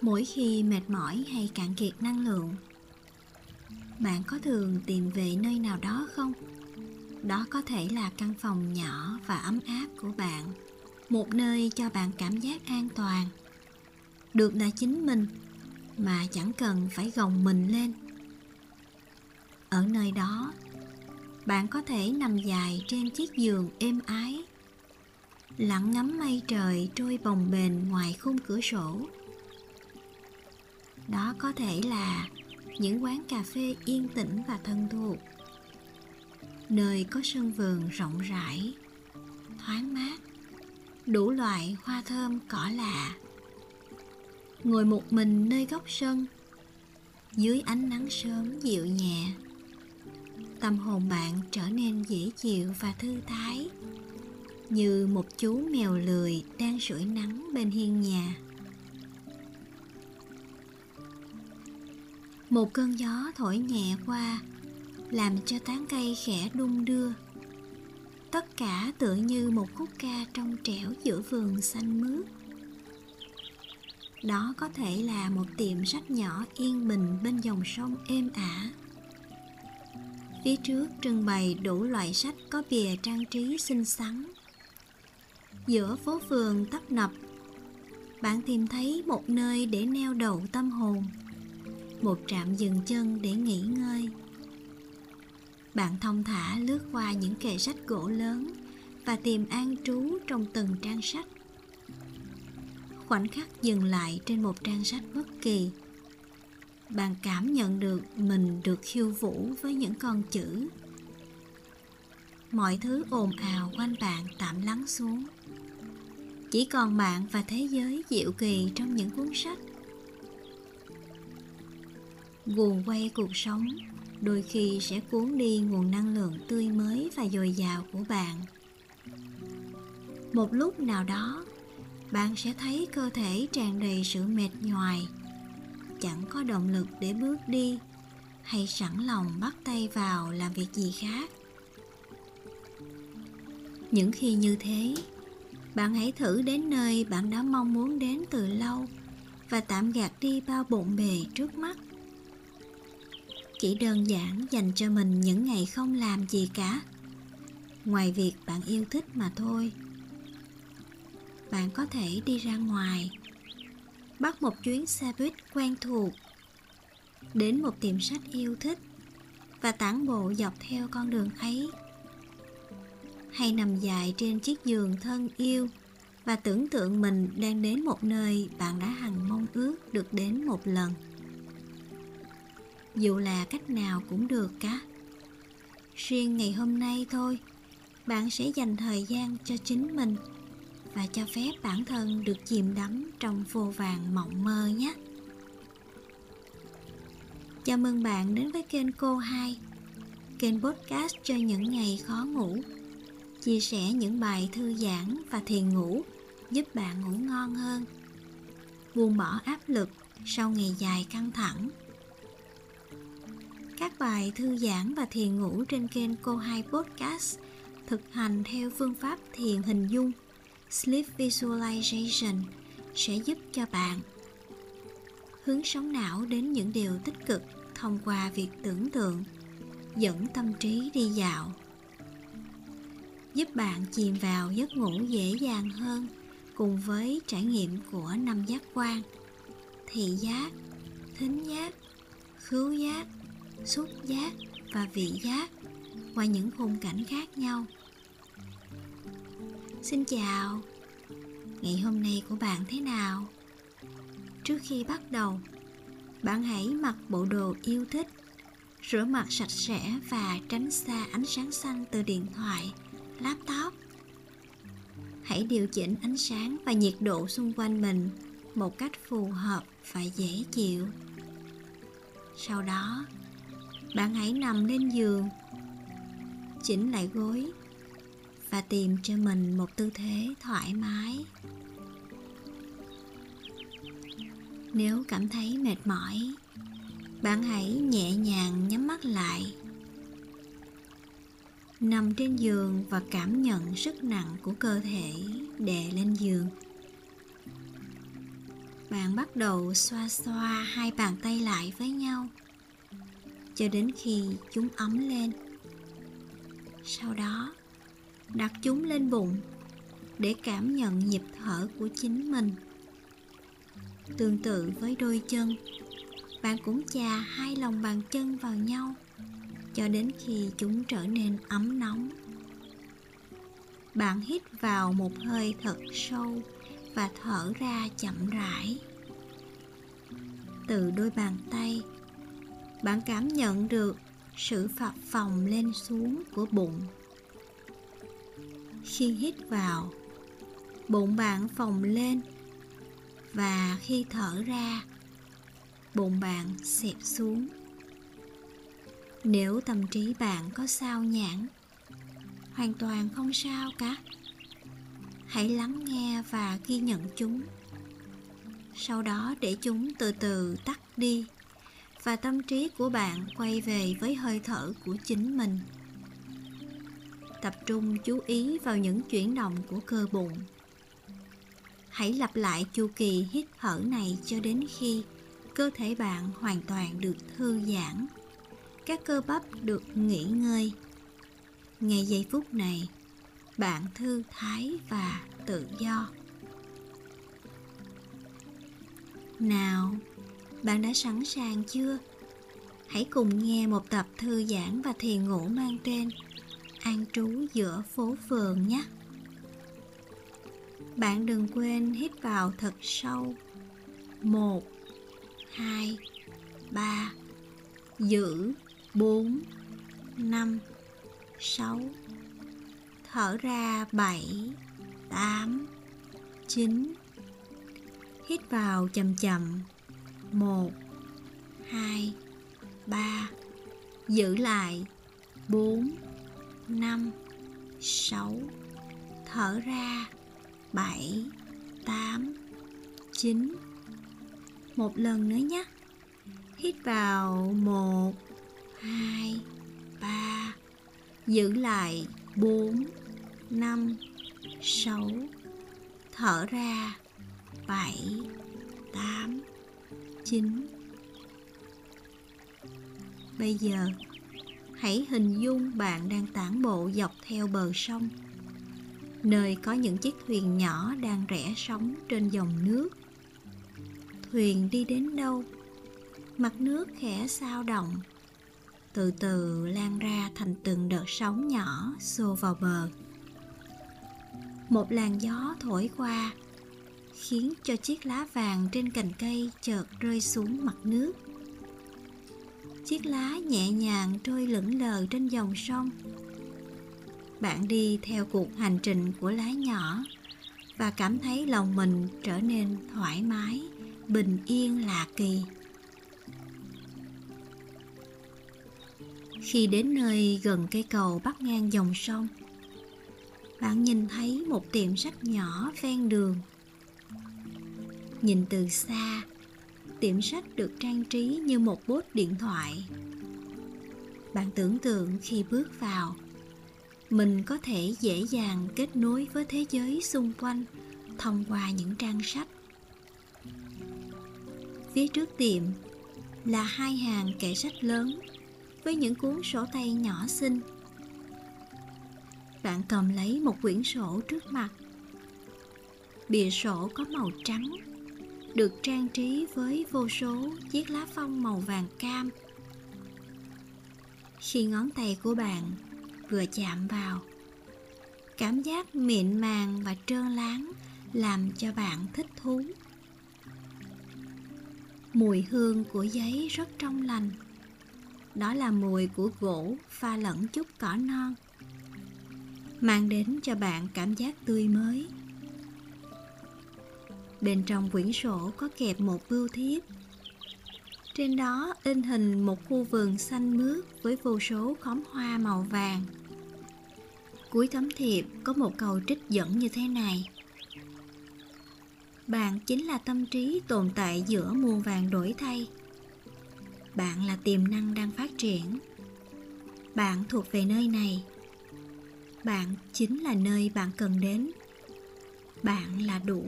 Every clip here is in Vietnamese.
mỗi khi mệt mỏi hay cạn kiệt năng lượng, bạn có thường tìm về nơi nào đó không? Đó có thể là căn phòng nhỏ và ấm áp của bạn, một nơi cho bạn cảm giác an toàn. Được là chính mình, mà chẳng cần phải gồng mình lên. Ở nơi đó, bạn có thể nằm dài trên chiếc giường êm ái, lặng ngắm mây trời trôi bồng bềnh ngoài khung cửa sổ đó có thể là những quán cà phê yên tĩnh và thân thuộc. Nơi có sân vườn rộng rãi, thoáng mát, đủ loại hoa thơm, cỏ lạ. Ngồi một mình nơi góc sân, dưới ánh nắng sớm dịu nhẹ, tâm hồn bạn trở nên dễ chịu và thư thái, như một chú mèo lười đang sưởi nắng bên hiên nhà. Một cơn gió thổi nhẹ qua, làm cho tán cây khẽ đung đưa. Tất cả tựa như một khúc ca trong trẻo giữa vườn xanh mướt. Đó có thể là một tiệm sách nhỏ yên bình bên dòng sông êm ả. Phía trước trưng bày đủ loại sách có bìa trang trí xinh xắn. Giữa phố phường tấp nập, bạn tìm thấy một nơi để neo đậu tâm hồn một trạm dừng chân để nghỉ ngơi. Bạn thông thả lướt qua những kệ sách gỗ lớn và tìm an trú trong từng trang sách. Khoảnh khắc dừng lại trên một trang sách bất kỳ, bạn cảm nhận được mình được khiêu vũ với những con chữ. Mọi thứ ồn ào quanh bạn tạm lắng xuống. Chỉ còn bạn và thế giới diệu kỳ trong những cuốn sách guồng quay cuộc sống, đôi khi sẽ cuốn đi nguồn năng lượng tươi mới và dồi dào của bạn. Một lúc nào đó, bạn sẽ thấy cơ thể tràn đầy sự mệt nhoài. Chẳng có động lực để bước đi, hay sẵn lòng bắt tay vào làm việc gì khác. Những khi như thế, bạn hãy thử đến nơi bạn đã mong muốn đến từ lâu và tạm gạt đi bao bộn bề trước mắt chỉ đơn giản dành cho mình những ngày không làm gì cả. Ngoài việc bạn yêu thích mà thôi. Bạn có thể đi ra ngoài, bắt một chuyến xe buýt quen thuộc, đến một tiệm sách yêu thích và tản bộ dọc theo con đường ấy. Hay nằm dài trên chiếc giường thân yêu và tưởng tượng mình đang đến một nơi bạn đã hằng mong ước được đến một lần dù là cách nào cũng được cả. Riêng ngày hôm nay thôi bạn sẽ dành thời gian cho chính mình và cho phép bản thân được chìm đắm trong vô vàng mộng mơ nhé. Chào mừng bạn đến với kênh cô hai, kênh podcast cho những ngày khó ngủ. Chia sẻ những bài thư giãn và thiền ngủ giúp bạn ngủ ngon hơn. Buông bỏ áp lực sau ngày dài căng thẳng các bài thư giãn và thiền ngủ trên kênh cô hai podcast, thực hành theo phương pháp thiền hình dung. Sleep visualization sẽ giúp cho bạn hướng sóng não đến những điều tích cực thông qua việc tưởng tượng, dẫn tâm trí đi dạo, giúp bạn chìm vào giấc ngủ dễ dàng hơn cùng với trải nghiệm của năm giác quan, thị giác, thính giác, khứu giác xúc giác và vị giác qua những khung cảnh khác nhau. Xin chào. Ngày hôm nay của bạn thế nào? Trước khi bắt đầu, bạn hãy mặc bộ đồ yêu thích, rửa mặt sạch sẽ và tránh xa ánh sáng xanh từ điện thoại, laptop. Hãy điều chỉnh ánh sáng và nhiệt độ xung quanh mình một cách phù hợp và dễ chịu. Sau đó bạn hãy nằm lên giường. Chỉnh lại gối và tìm cho mình một tư thế thoải mái. Nếu cảm thấy mệt mỏi, bạn hãy nhẹ nhàng nhắm mắt lại. Nằm trên giường và cảm nhận sức nặng của cơ thể đè lên giường. Bạn bắt đầu xoa xoa hai bàn tay lại với nhau cho đến khi chúng ấm lên. Sau đó, đặt chúng lên bụng để cảm nhận nhịp thở của chính mình. Tương tự với đôi chân, bạn cũng chà hai lòng bàn chân vào nhau cho đến khi chúng trở nên ấm nóng. Bạn hít vào một hơi thật sâu và thở ra chậm rãi. Từ đôi bàn tay bạn cảm nhận được sự phập phồng lên xuống của bụng. Khi hít vào, bụng bạn phồng lên và khi thở ra, bụng bạn xẹp xuống. Nếu tâm trí bạn có sao nhãn hoàn toàn không sao cả. Hãy lắng nghe và ghi nhận chúng. Sau đó để chúng từ từ tắt đi và tâm trí của bạn quay về với hơi thở của chính mình. Tập trung chú ý vào những chuyển động của cơ bụng. Hãy lặp lại chu kỳ hít thở này cho đến khi cơ thể bạn hoàn toàn được thư giãn. Các cơ bắp được nghỉ ngơi. Ngay giây phút này, bạn thư thái và tự do. Nào bạn đã sẵn sàng chưa? Hãy cùng nghe một tập thư giãn và thiền ngủ mang tên an trú giữa phố phường nhé. Bạn đừng quên hít vào thật sâu. Một, hai, ba, giữ, bốn, năm, sáu, thở ra bảy, tám, chín. Hít vào chậm chậm. 1 2 3 giữ lại 4 5 6 thở ra 7 8 9 một lần nữa nhé. Hít vào 1 2 3 giữ lại 4 5 6 thở ra 7 8 chính bây giờ, hãy hình dung bạn đang tản bộ dọc theo bờ sông, nơi có những chiếc thuyền nhỏ đang rẽ sóng trên dòng nước. Thuyền đi đến đâu, mặt nước khẽ sao động, từ từ lan ra thành từng đợt sóng nhỏ xô vào bờ. Một làn gió thổi qua khiến cho chiếc lá vàng trên cành cây chợt rơi xuống mặt nước. Chiếc lá nhẹ nhàng trôi lững lờ trên dòng sông. Bạn đi theo cuộc hành trình của lá nhỏ và cảm thấy lòng mình trở nên thoải mái, bình yên lạ kỳ. Khi đến nơi gần cây cầu bắc ngang dòng sông, bạn nhìn thấy một tiệm sách nhỏ ven đường nhìn từ xa. Tiệm sách được trang trí như một bốt điện thoại. Bạn tưởng tượng khi bước vào, mình có thể dễ dàng kết nối với thế giới xung quanh thông qua những trang sách. Phía trước tiệm là hai hàng kệ sách lớn với những cuốn sổ tay nhỏ xinh. Bạn cầm lấy một quyển sổ trước mặt. Bìa sổ có màu trắng được trang trí với vô số chiếc lá phong màu vàng cam. Khi ngón tay của bạn vừa chạm vào, cảm giác mịn màng và trơn láng làm cho bạn thích thú. Mùi hương của giấy rất trong lành. Đó là mùi của gỗ pha lẫn chút cỏ non, mang đến cho bạn cảm giác tươi mới bên trong quyển sổ có kẹp một bưu thiếp. Trên đó in hình một khu vườn xanh mướt với vô số khóm hoa màu vàng. Cuối tấm thiệp có một câu trích dẫn như thế này. Bạn chính là tâm trí tồn tại giữa muôn vàng đổi thay. Bạn là tiềm năng đang phát triển. Bạn thuộc về nơi này. Bạn chính là nơi bạn cần đến. Bạn là đủ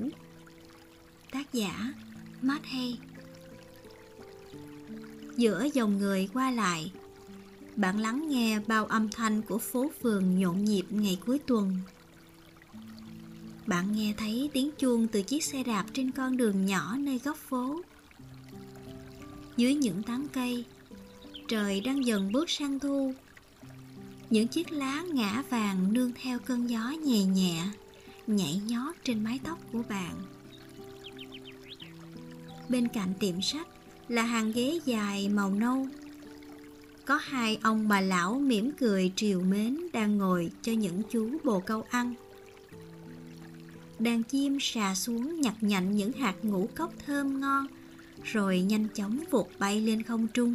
tác giả Matt hay. Giữa dòng người qua lại, bạn lắng nghe bao âm thanh của phố phường nhộn nhịp ngày cuối tuần. Bạn nghe thấy tiếng chuông từ chiếc xe đạp trên con đường nhỏ nơi góc phố. Dưới những tán cây, trời đang dần bước sang thu. Những chiếc lá ngã vàng nương theo cơn gió nhẹ nhẹ, nhảy nhót trên mái tóc của bạn bên cạnh tiệm sách là hàng ghế dài màu nâu. Có hai ông bà lão mỉm cười triều mến đang ngồi cho những chú bồ câu ăn. Đàn chim xà xuống nhặt nhạnh những hạt ngũ cốc thơm ngon, rồi nhanh chóng vụt bay lên không trung.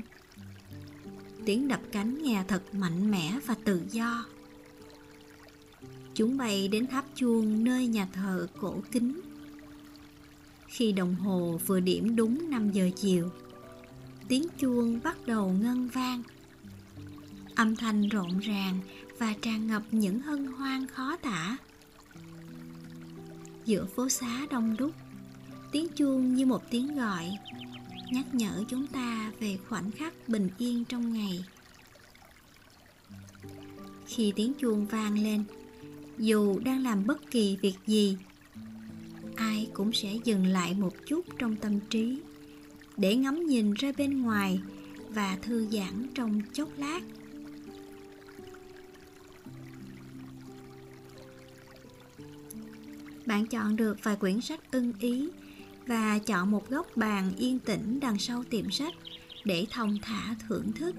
Tiếng đập cánh nghe thật mạnh mẽ và tự do. Chúng bay đến tháp chuông nơi nhà thờ cổ kính khi đồng hồ vừa điểm đúng 5 giờ chiều. Tiếng chuông bắt đầu ngân vang. Âm thanh rộn ràng và tràn ngập những hân hoan khó tả. Giữa phố xá đông đúc, tiếng chuông như một tiếng gọi, nhắc nhở chúng ta về khoảnh khắc bình yên trong ngày. Khi tiếng chuông vang lên, dù đang làm bất kỳ việc gì ai cũng sẽ dừng lại một chút trong tâm trí, để ngắm nhìn ra bên ngoài và thư giãn trong chốc lát. Bạn chọn được vài quyển sách ưng ý và chọn một góc bàn yên tĩnh đằng sau tiệm sách để thông thả thưởng thức.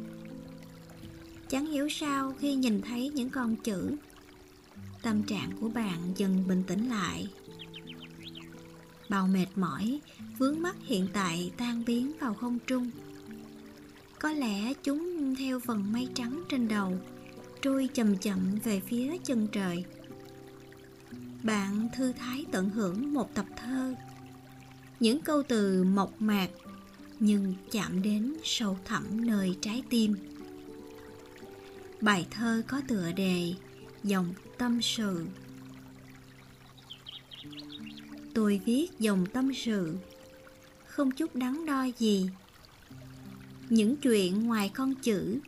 Chẳng hiểu sao khi nhìn thấy những con chữ, tâm trạng của bạn dần bình tĩnh lại bào mệt mỏi, vướng mắt hiện tại tan biến vào không trung. Có lẽ chúng theo vần mây trắng trên đầu, trôi chậm chậm về phía chân trời. Bạn thư thái tận hưởng một tập thơ. Những câu từ mộc mạc, nhưng chạm đến sâu thẳm nơi trái tim. Bài thơ có tựa đề dòng tâm sự tôi viết dòng tâm sự. Không chút đắn đo gì. Những chuyện ngoài con chữ.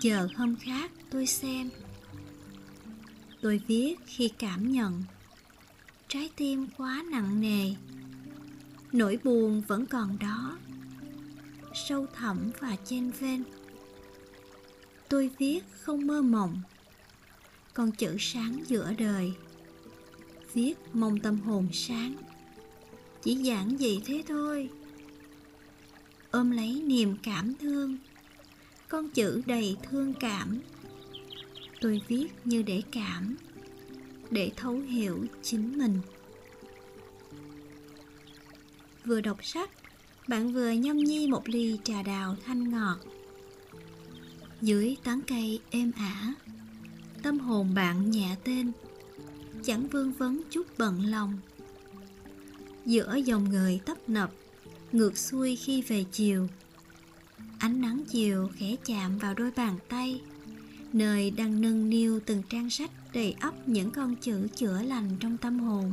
Chờ hôm khác tôi xem. Tôi viết khi cảm nhận. Trái tim quá nặng nề. Nỗi buồn vẫn còn đó. Sâu thẳm và trên ven tôi viết không mơ mộng. Con chữ sáng giữa đời viết mong tâm hồn sáng. Chỉ giản dị thế thôi. Ôm lấy niềm cảm thương. Con chữ đầy thương cảm. Tôi viết như để cảm, để thấu hiểu chính mình. Vừa đọc sách, bạn vừa nhâm nhi một ly trà đào thanh ngọt. Dưới tán cây êm ả, tâm hồn bạn nhẹ tên chẳng vương vấn chút bận lòng. Giữa dòng người tấp nập, ngược xuôi khi về chiều. Ánh nắng chiều khẽ chạm vào đôi bàn tay, nơi đang nâng niu từng trang sách đầy ắp những con chữ chữa lành trong tâm hồn.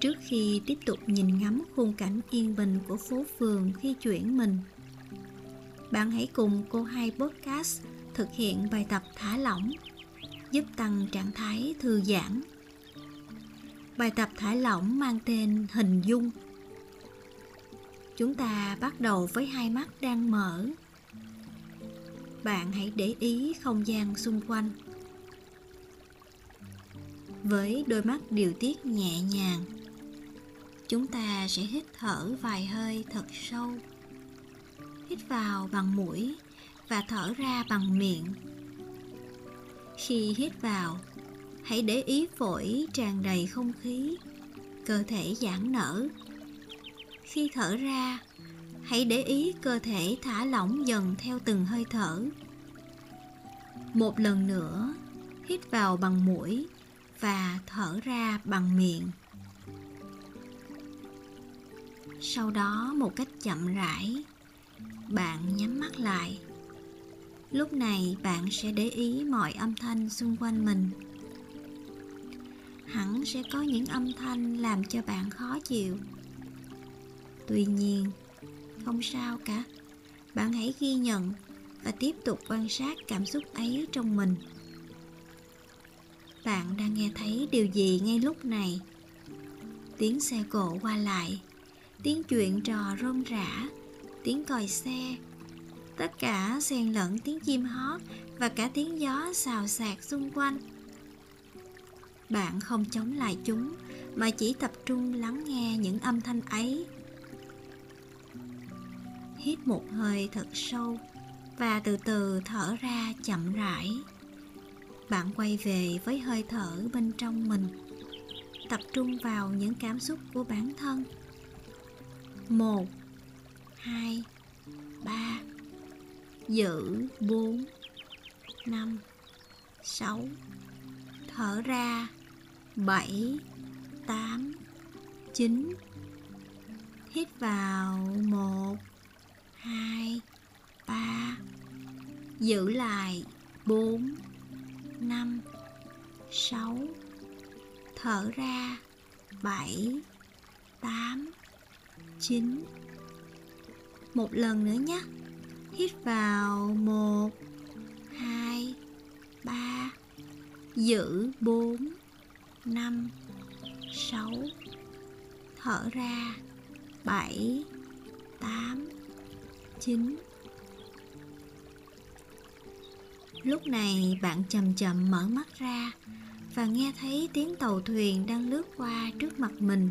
Trước khi tiếp tục nhìn ngắm khung cảnh yên bình của phố phường khi chuyển mình, bạn hãy cùng cô hai podcast thực hiện bài tập thả lỏng giúp tăng trạng thái thư giãn. Bài tập thả lỏng mang tên hình dung. Chúng ta bắt đầu với hai mắt đang mở. Bạn hãy để ý không gian xung quanh. Với đôi mắt điều tiết nhẹ nhàng, chúng ta sẽ hít thở vài hơi thật sâu. Hít vào bằng mũi và thở ra bằng miệng khi hít vào, hãy để ý phổi tràn đầy không khí, cơ thể giãn nở. Khi thở ra, hãy để ý cơ thể thả lỏng dần theo từng hơi thở. Một lần nữa, hít vào bằng mũi và thở ra bằng miệng. Sau đó một cách chậm rãi, bạn nhắm mắt lại lúc này bạn sẽ để ý mọi âm thanh xung quanh mình. Hẳn sẽ có những âm thanh làm cho bạn khó chịu. Tuy nhiên, không sao cả. Bạn hãy ghi nhận và tiếp tục quan sát cảm xúc ấy trong mình. Bạn đang nghe thấy điều gì ngay lúc này? Tiếng xe cộ qua lại, tiếng chuyện trò rôm rã, tiếng còi xe tất cả xen lẫn tiếng chim hót và cả tiếng gió xào xạc xung quanh. Bạn không chống lại chúng, mà chỉ tập trung lắng nghe những âm thanh ấy. Hít một hơi thật sâu và từ từ thở ra chậm rãi. Bạn quay về với hơi thở bên trong mình, tập trung vào những cảm xúc của bản thân. Một, hai, ba giữ, bốn, năm, sáu. Thở ra, bảy, tám, chín. Hít vào, một, hai, ba. Giữ lại, bốn, năm, sáu. Thở ra, bảy, tám, chín. Một lần nữa nhé hít vào một, hai, ba, giữ bốn, năm, sáu, thở ra bảy, tám, chín. Lúc này bạn chậm chậm mở mắt ra và nghe thấy tiếng tàu thuyền đang lướt qua trước mặt mình.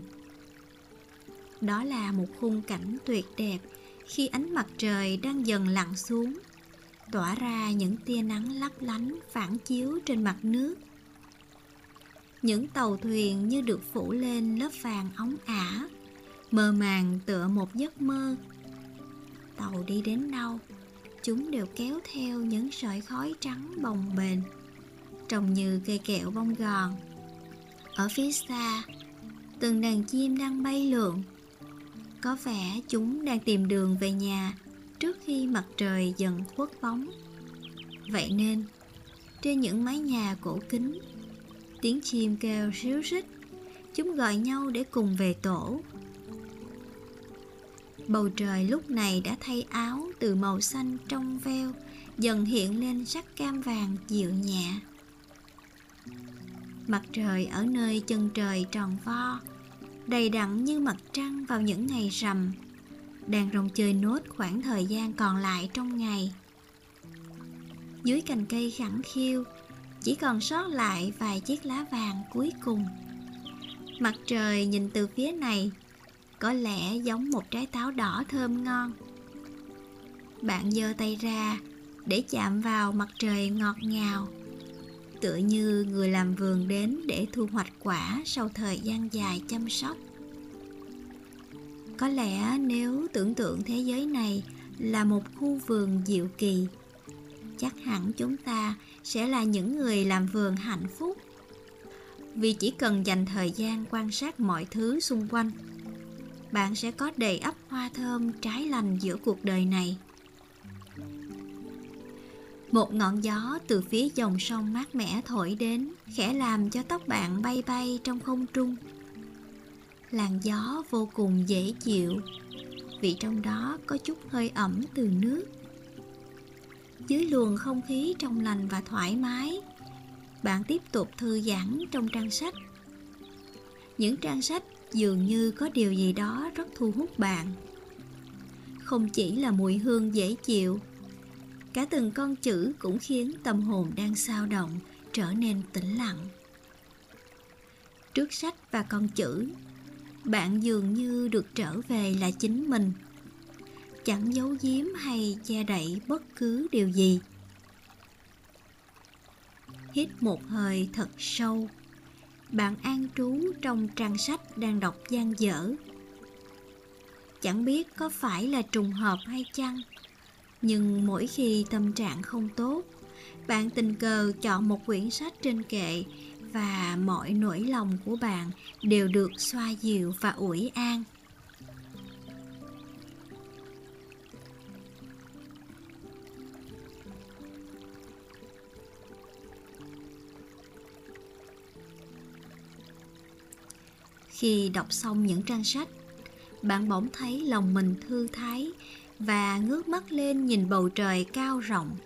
Đó là một khung cảnh tuyệt đẹp khi ánh mặt trời đang dần lặn xuống, tỏa ra những tia nắng lấp lánh phản chiếu trên mặt nước. Những tàu thuyền như được phủ lên lớp vàng óng ả, mơ màng tựa một giấc mơ. Tàu đi đến đâu, chúng đều kéo theo những sợi khói trắng bồng bềnh, trông như cây kẹo bông gòn. Ở phía xa, từng đàn chim đang bay lượn có vẻ chúng đang tìm đường về nhà trước khi mặt trời dần khuất bóng vậy nên, trên những mái nhà cổ kính, tiếng chim kêu ríu rít, chúng gọi nhau để cùng về tổ. Bầu trời lúc này đã thay áo từ màu xanh trong veo, dần hiện lên sắc cam vàng dịu nhẹ. Mặt trời ở nơi chân trời tròn vo đầy đặn như mặt trăng vào những ngày rằm, đang rong chơi nốt khoảng thời gian còn lại trong ngày. Dưới cành cây khẳng khiu, chỉ còn sót lại vài chiếc lá vàng cuối cùng. Mặt trời nhìn từ phía này, có lẽ giống một trái táo đỏ thơm ngon. Bạn giơ tay ra để chạm vào mặt trời ngọt ngào tựa như người làm vườn đến để thu hoạch quả sau thời gian dài chăm sóc. Có lẽ nếu tưởng tượng thế giới này là một khu vườn diệu kỳ, chắc hẳn chúng ta sẽ là những người làm vườn hạnh phúc. Vì chỉ cần dành thời gian quan sát mọi thứ xung quanh, bạn sẽ có đầy ắp hoa thơm trái lành giữa cuộc đời này một ngọn gió từ phía dòng sông mát mẻ thổi đến, khẽ làm cho tóc bạn bay bay trong không trung. Làn gió vô cùng dễ chịu, vì trong đó có chút hơi ẩm từ nước. Dưới luồng không khí trong lành và thoải mái, bạn tiếp tục thư giãn trong trang sách. Những trang sách dường như có điều gì đó rất thu hút bạn. Không chỉ là mùi hương dễ chịu cả từng con chữ cũng khiến tâm hồn đang sao động, trở nên tĩnh lặng. Trước sách và con chữ, bạn dường như được trở về là chính mình. Chẳng giấu giếm hay che đậy bất cứ điều gì. Hít một hơi thật sâu, bạn an trú trong trang sách đang đọc gian dở. Chẳng biết có phải là trùng hợp hay chăng nhưng mỗi khi tâm trạng không tốt bạn tình cờ chọn một quyển sách trên kệ và mọi nỗi lòng của bạn đều được xoa dịu và ủi an. Khi đọc xong những trang sách, bạn bỗng thấy lòng mình thư thái và ngước mắt lên nhìn bầu trời cao rộng.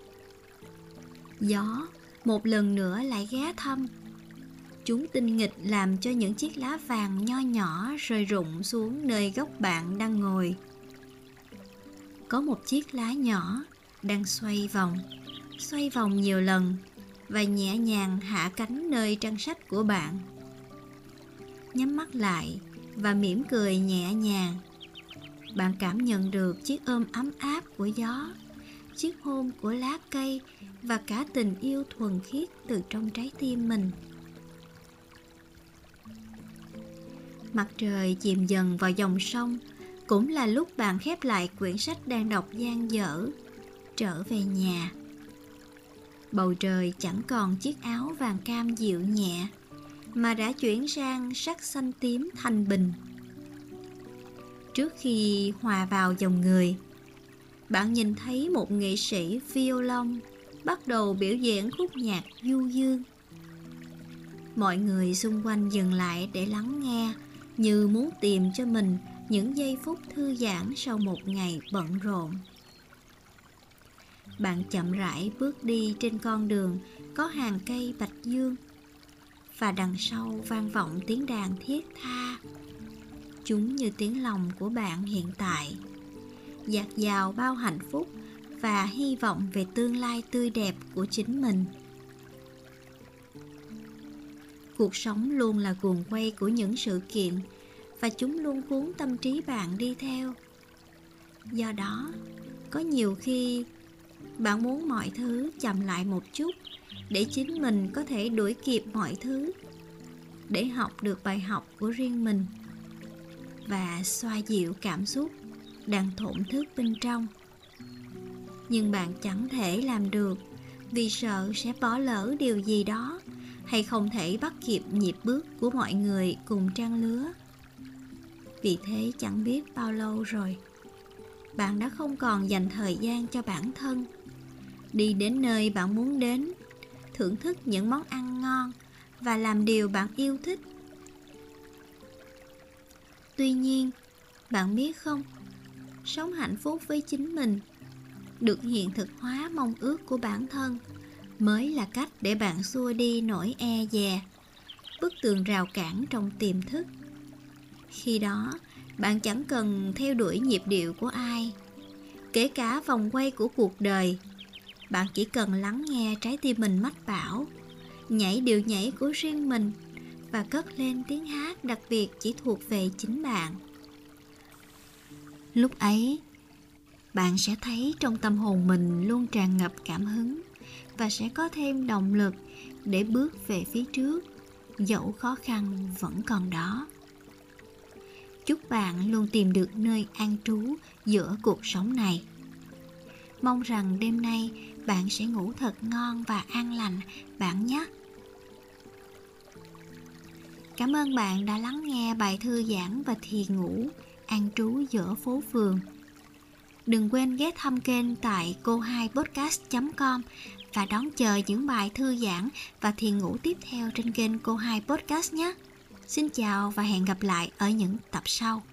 Gió một lần nữa lại ghé thăm. Chúng tinh nghịch làm cho những chiếc lá vàng nho nhỏ rơi rụng xuống nơi góc bạn đang ngồi. Có một chiếc lá nhỏ đang xoay vòng, xoay vòng nhiều lần và nhẹ nhàng hạ cánh nơi trang sách của bạn. Nhắm mắt lại và mỉm cười nhẹ nhàng. Bạn cảm nhận được chiếc ôm ấm áp của gió, chiếc hôn của lá cây và cả tình yêu thuần khiết từ trong trái tim mình. Mặt trời chìm dần vào dòng sông, cũng là lúc bạn khép lại quyển sách đang đọc gian dở, trở về nhà. Bầu trời chẳng còn chiếc áo vàng cam dịu nhẹ, mà đã chuyển sang sắc xanh tím thanh bình. Trước khi hòa vào dòng người, bạn nhìn thấy một nghệ sĩ violon bắt đầu biểu diễn khúc nhạc du dương. Mọi người xung quanh dừng lại để lắng nghe như muốn tìm cho mình những giây phút thư giãn sau một ngày bận rộn. Bạn chậm rãi bước đi trên con đường có hàng cây bạch dương và đằng sau vang vọng tiếng đàn thiết tha. Chúng như tiếng lòng của bạn hiện tại, dạt dào bao hạnh phúc và hy vọng về tương lai tươi đẹp của chính mình. Cuộc sống luôn là guồng quay của những sự kiện và chúng luôn cuốn tâm trí bạn đi theo. Do đó, có nhiều khi bạn muốn mọi thứ chậm lại một chút để chính mình có thể đuổi kịp mọi thứ để học được bài học của riêng mình và xoa dịu cảm xúc đang thổn thức bên trong. Nhưng bạn chẳng thể làm được vì sợ sẽ bỏ lỡ điều gì đó hay không thể bắt kịp nhịp bước của mọi người cùng trang lứa. Vì thế chẳng biết bao lâu rồi, bạn đã không còn dành thời gian cho bản thân. Đi đến nơi bạn muốn đến, thưởng thức những món ăn ngon và làm điều bạn yêu thích tuy nhiên, bạn biết không? Sống hạnh phúc với chính mình, được hiện thực hóa mong ước của bản thân mới là cách để bạn xua đi nỗi e dè, bức tường rào cản trong tiềm thức. Khi đó, bạn chẳng cần theo đuổi nhịp điệu của ai. Kể cả vòng quay của cuộc đời, bạn chỉ cần lắng nghe trái tim mình mách bảo, nhảy điệu nhảy của riêng mình và cất lên tiếng hát đặc biệt chỉ thuộc về chính bạn. Lúc ấy, bạn sẽ thấy trong tâm hồn mình luôn tràn ngập cảm hứng và sẽ có thêm động lực để bước về phía trước, dẫu khó khăn vẫn còn đó. Chúc bạn luôn tìm được nơi an trú giữa cuộc sống này. Mong rằng đêm nay bạn sẽ ngủ thật ngon và an lành, bạn nhé cảm ơn bạn đã lắng nghe bài thư giãn và thiền ngủ, an trú giữa phố phường. Đừng quên ghé thăm kênh tại cô 2 podcast com và đón chờ những bài thư giãn và thiền ngủ tiếp theo trên kênh cô 2 podcast nhé. Xin chào và hẹn gặp lại ở những tập sau.